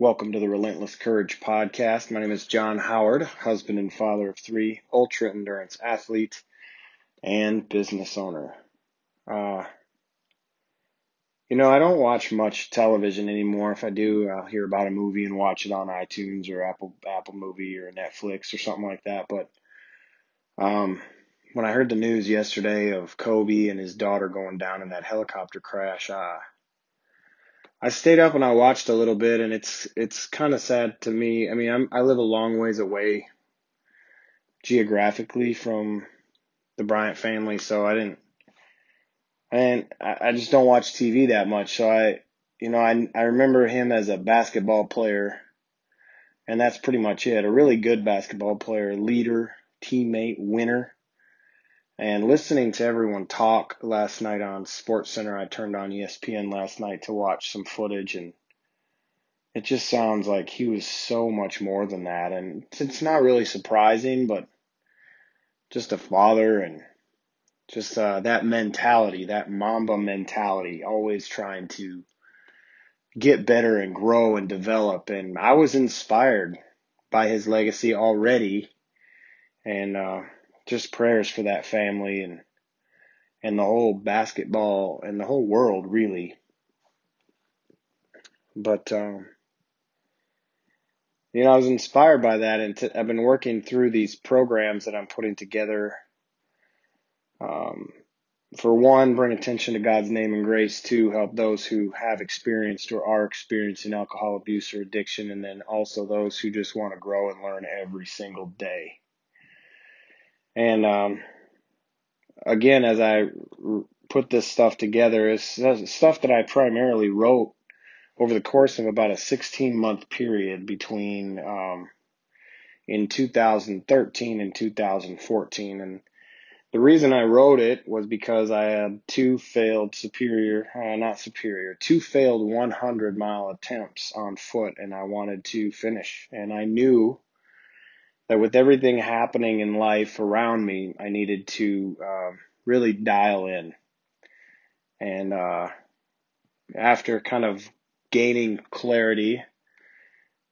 Welcome to the Relentless Courage podcast. My name is John Howard, husband and father of three, ultra endurance athlete, and business owner. Uh, you know, I don't watch much television anymore. If I do, I'll hear about a movie and watch it on iTunes or Apple Apple Movie or Netflix or something like that. But um, when I heard the news yesterday of Kobe and his daughter going down in that helicopter crash, uh, I stayed up and I watched a little bit, and it's it's kind of sad to me. I mean, I'm I live a long ways away geographically from the Bryant family, so I didn't, and I, I just don't watch TV that much. So I, you know, I I remember him as a basketball player, and that's pretty much it. A really good basketball player, leader, teammate, winner. And listening to everyone talk last night on Sports Center, I turned on ESPN last night to watch some footage, and it just sounds like he was so much more than that. And it's not really surprising, but just a father and just uh, that mentality, that Mamba mentality, always trying to get better and grow and develop. And I was inspired by his legacy already. And, uh, just prayers for that family and and the whole basketball and the whole world really. But um, you know, I was inspired by that, and t- I've been working through these programs that I'm putting together. Um, for one, bring attention to God's name and grace. Two, help those who have experienced or are experiencing alcohol abuse or addiction, and then also those who just want to grow and learn every single day. And um, again, as I put this stuff together, it's stuff that I primarily wrote over the course of about a 16 month period between um, in 2013 and 2014. And the reason I wrote it was because I had two failed superior, uh, not superior, two failed 100 mile attempts on foot, and I wanted to finish. And I knew that with everything happening in life around me, I needed to uh, really dial in. And uh, after kind of gaining clarity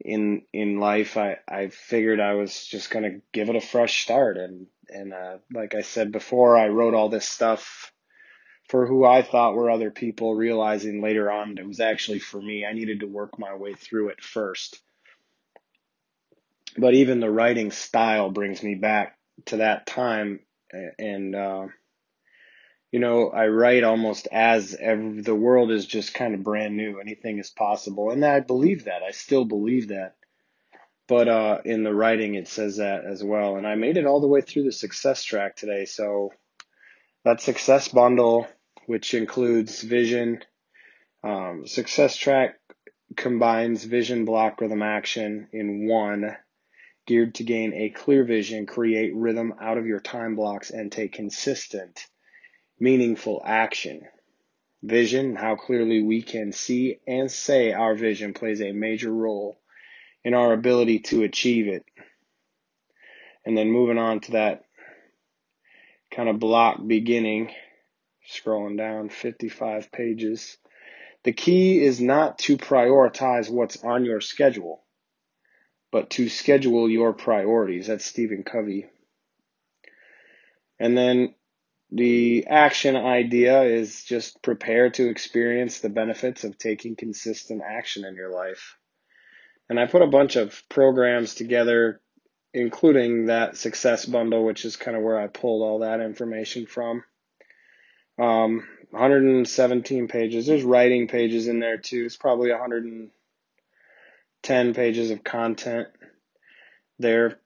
in in life, I, I figured I was just gonna give it a fresh start. And and uh, like I said before, I wrote all this stuff for who I thought were other people, realizing later on it was actually for me. I needed to work my way through it first but even the writing style brings me back to that time. And uh, you know i write almost as every, the world is just kind of brand new. Anything is possible. And i believe that. I still believe that. But uh, in the writing it says that as well. And i made it all the way through the success track today. So that success bundle which includes vision um, success track combines vision block rhythm action in one geared to gain a clear vision, create rhythm out of your time blocks, and take consistent, meaningful action. Vision, how clearly we can see and say our vision plays a major role in our ability to achieve it. And then moving on to that kind of block beginning, scrolling down 55 pages. The key is not to prioritize what's on your schedule but to schedule your priorities. That's Stephen Covey. And then the action idea is just prepare to experience the benefits of taking consistent action in your life. And I put a bunch of programs together, including that success bundle, which is kind of where I pulled all that information from. Um, 117 pages. There's writing pages in there too. It's probably 100 10 pages of content there.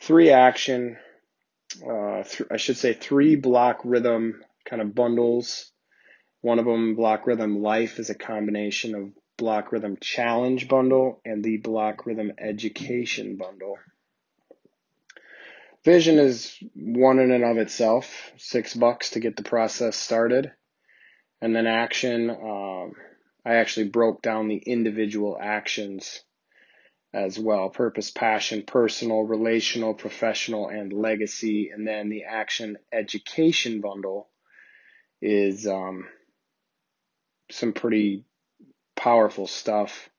Three action, uh, th- I should say three block rhythm kind of bundles. One of them, block rhythm life, is a combination of block rhythm challenge bundle and the block rhythm education bundle. Vision is one in and of itself, six bucks to get the process started. And then action, um, I actually broke down the individual actions as well purpose, passion, personal, relational, professional, and legacy. And then the action education bundle is um, some pretty powerful stuff.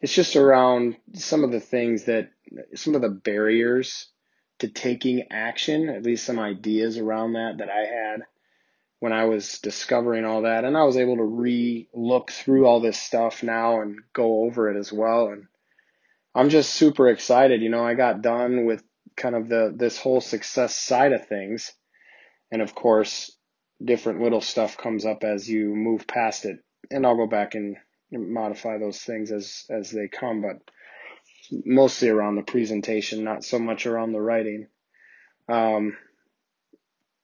it's just around some of the things that, some of the barriers to taking action, at least some ideas around that that I had when I was discovering all that. And I was able to re look through all this stuff now and go over it as well. And I'm just super excited. You know, I got done with kind of the, this whole success side of things. And of course, different little stuff comes up as you move past it. And I'll go back and modify those things as, as they come, but mostly around the presentation, not so much around the writing. Um,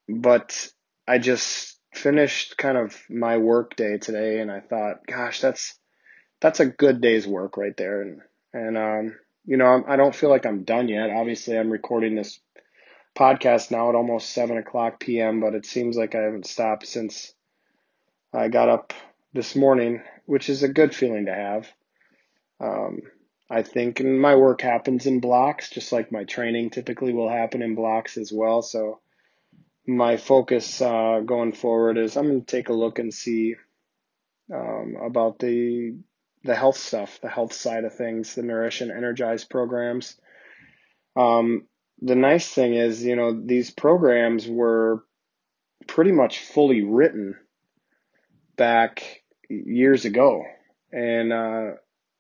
but I just finished kind of my work day today and I thought, gosh, that's, that's a good day's work right there. And, and, um, you know, I don't feel like I'm done yet. Obviously, I'm recording this podcast now at almost seven o'clock p.m., but it seems like I haven't stopped since I got up this morning, which is a good feeling to have. Um, I think and my work happens in blocks, just like my training typically will happen in blocks as well. So my focus uh, going forward is I'm going to take a look and see um, about the the health stuff, the health side of things, the nourish and energize programs. Um, the nice thing is, you know, these programs were pretty much fully written back years ago, and uh,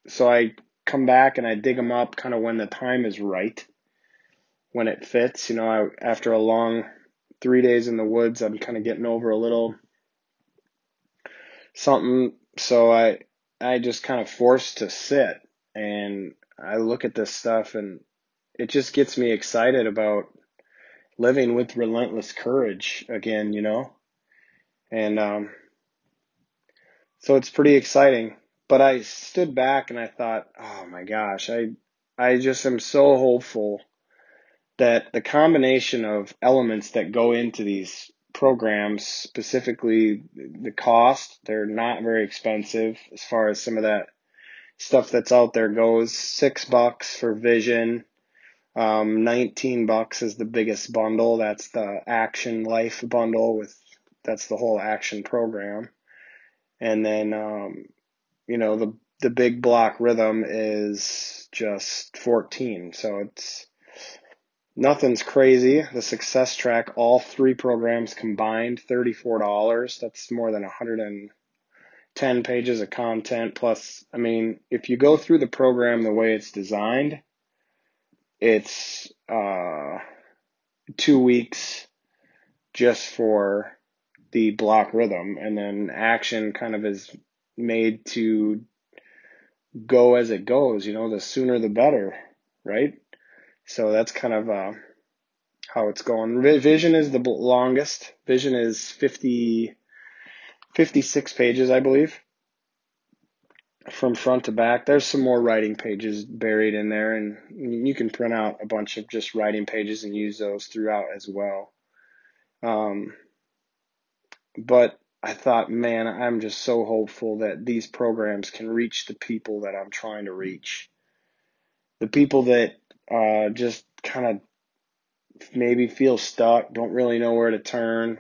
so I come back and I dig them up kind of when the time is right, when it fits. You know, I, after a long three days in the woods, I'm kind of getting over a little something. So I, I just kind of forced to sit and I look at this stuff and it just gets me excited about living with relentless courage again, you know? And, um, so it's pretty exciting. But I stood back and I thought, oh my gosh, I I just am so hopeful that the combination of elements that go into these programs, specifically the cost, they're not very expensive as far as some of that stuff that's out there goes. Six bucks for vision. Um, 19 bucks is the biggest bundle. That's the action life bundle with, that's the whole action program. And then, um, you know, the, the big block rhythm is just 14. So it's, nothing's crazy. The success track, all three programs combined, $34. That's more than 110 pages of content. Plus, I mean, if you go through the program the way it's designed, it's, uh, two weeks just for the block rhythm and then action kind of is made to go as it goes. You know, the sooner the better, right? So that's kind of uh, how it's going. Vision is the longest. Vision is 50, 56 pages, I believe, from front to back. There's some more writing pages buried in there, and you can print out a bunch of just writing pages and use those throughout as well. Um, but I thought, man, I'm just so hopeful that these programs can reach the people that I'm trying to reach. The people that uh, just kind of maybe feel stuck, don't really know where to turn.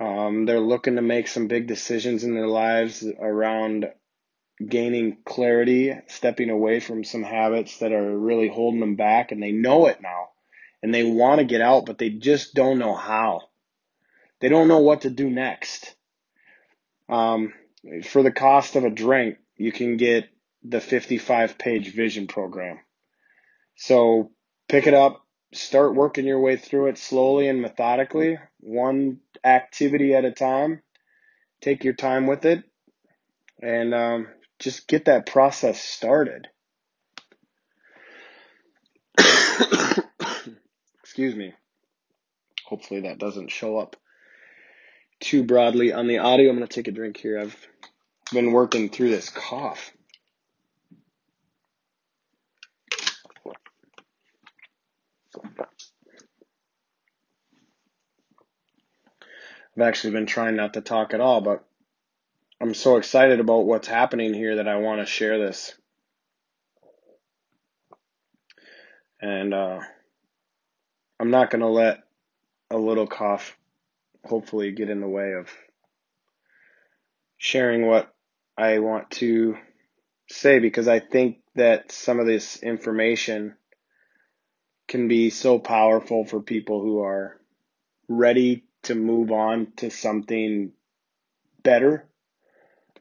Um, they're looking to make some big decisions in their lives around gaining clarity, stepping away from some habits that are really holding them back, and they know it now. And they want to get out, but they just don't know how. They don't know what to do next. Um, for the cost of a drink, you can get the 55 page vision program. So pick it up, start working your way through it slowly and methodically, one activity at a time. Take your time with it and um, just get that process started. Excuse me. Hopefully that doesn't show up too broadly on the audio. I'm going to take a drink here. I've been working through this cough. I've actually been trying not to talk at all, but I'm so excited about what's happening here that I want to share this. And uh, I'm not going to let a little cough hopefully get in the way of sharing what I want to say because I think that some of this information can be so powerful for people who are ready to move on to something better,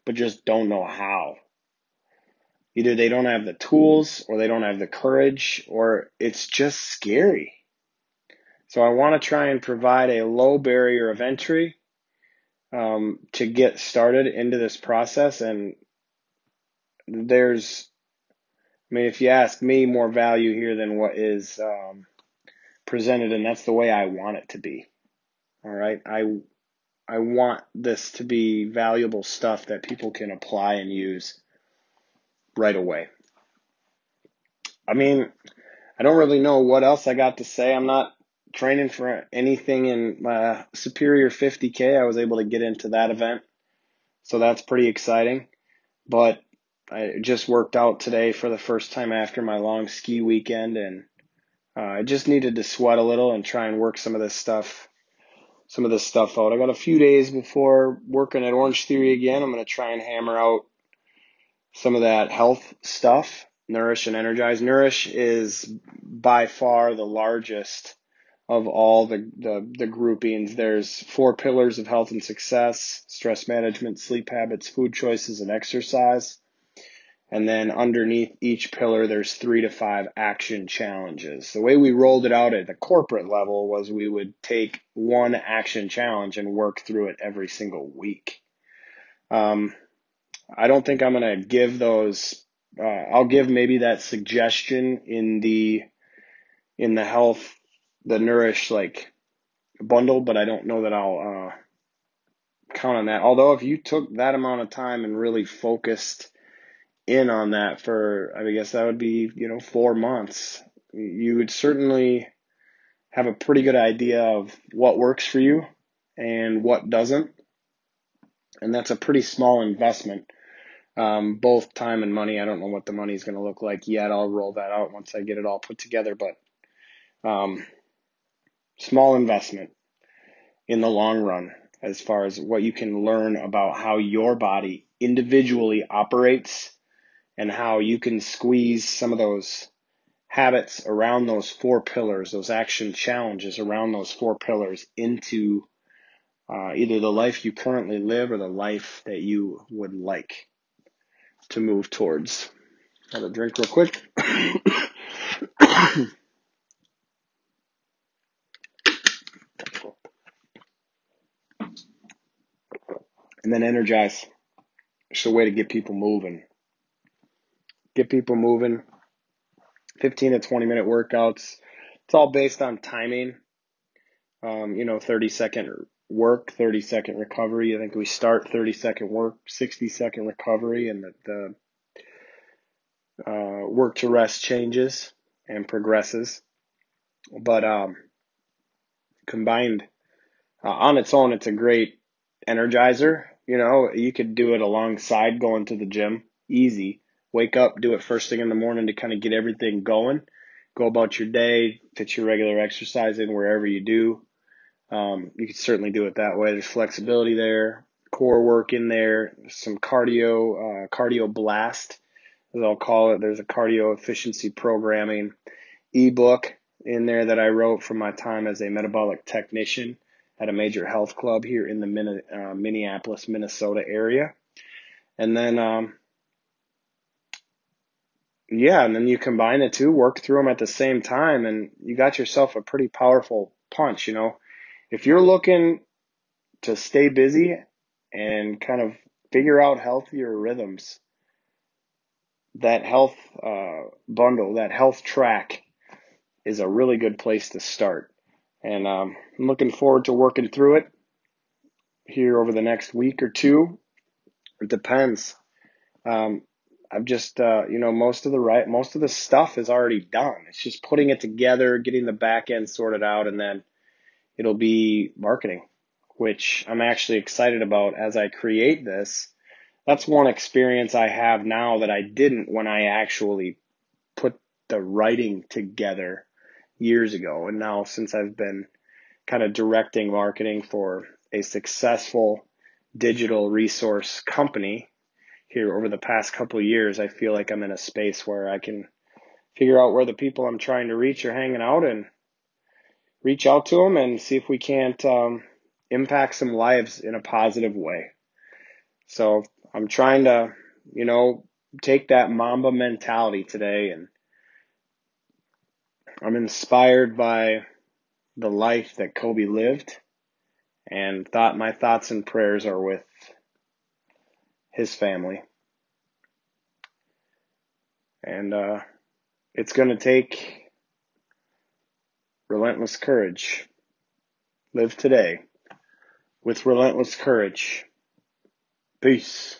but just don't know how. Either they don't have the tools or they don't have the courage or it's just scary. So I want to try and provide a low barrier of entry um, to get started into this process. And there's, I mean, if you ask me, more value here than what is um, presented, and that's the way I want it to be. All right, I I want this to be valuable stuff that people can apply and use right away. I mean, I don't really know what else I got to say. I'm not training for anything in my Superior 50K. I was able to get into that event. So that's pretty exciting. But I just worked out today for the first time after my long ski weekend and uh, I just needed to sweat a little and try and work some of this stuff some of this stuff out. I got a few days before working at Orange Theory again. I'm to try and hammer out some of that health stuff. Nourish and Energize. Nourish is by far the largest of all the, the, the groupings. There's four pillars of health and success, stress management, sleep habits, food choices, and exercise. And then underneath each pillar, there's three to five action challenges. The way we rolled it out at the corporate level was we would take one action challenge and work through it every single week. Um, I don't think I'm going to give those. Uh, I'll give maybe that suggestion in the in the health, the nourish like bundle, but I don't know that I'll uh, count on that. Although if you took that amount of time and really focused in on that for, I guess that would be you know four months, you would certainly have a pretty good idea of what works for you and what doesn't. And that's a pretty small investment um, both time and money. I don't know what the money is going to look like yet. I'll roll that out once I get it all put together, but um, small investment in the long run as far as what you can learn about how your body individually operates and how you can squeeze some of those habits around those four pillars, those action challenges around those four pillars into uh, either the life you currently live or the life that you would like to move towards. Have a drink real quick. and then energize. It's a way to get people moving. Get people moving. 15 to 20 minute workouts. It's all based on timing. Um, you know, 30 second work, 30 second recovery. I think we start 30 second work, 60 second recovery, and the, the uh, work to rest changes and progresses. But um, combined uh, on its own, it's a great energizer. You know, you could do it alongside going to the gym, easy. Wake up, do it first thing in the morning to kind of get everything going. Go about your day, fit your regular exercise in wherever you do. Um, you can certainly do it that way. There's flexibility there, core work in there, some cardio, uh, cardio blast as I'll call it. There's a cardio efficiency programming ebook in there that I wrote from my time as a metabolic technician at a major health club here in the uh, Minneapolis, Minnesota area. And then, um, yeah, and then you combine the two, work through them at the same time, and you got yourself a pretty powerful punch. You know, if you're looking to stay busy and kind of figure out healthier rhythms, that health uh, bundle, that health track is a really good place to start. And um, I'm looking forward to working through it here over the next week or two. It depends. Um, I've just, uh, you know, most of the right, most of the stuff is already done. It's just putting it together, getting the back end sorted out, and then it'll be marketing, which I'm actually excited about as I create this that's one experience I have now that I didn't when I actually put the writing together years ago. And now since I've been kind of directing marketing for a successful digital resource company here over the past couple years, I feel like I'm in a space where I can figure out where the people I'm trying to reach are hanging out and reach out to them and see if we can't um, impact some lives in a positive way. So I'm trying to, you know, take that Mamba mentality today and I'm inspired by the life that Kobe lived and thought my thoughts and prayers are with his family. And uh, it's going to take relentless courage. Live today with relentless courage. Peace.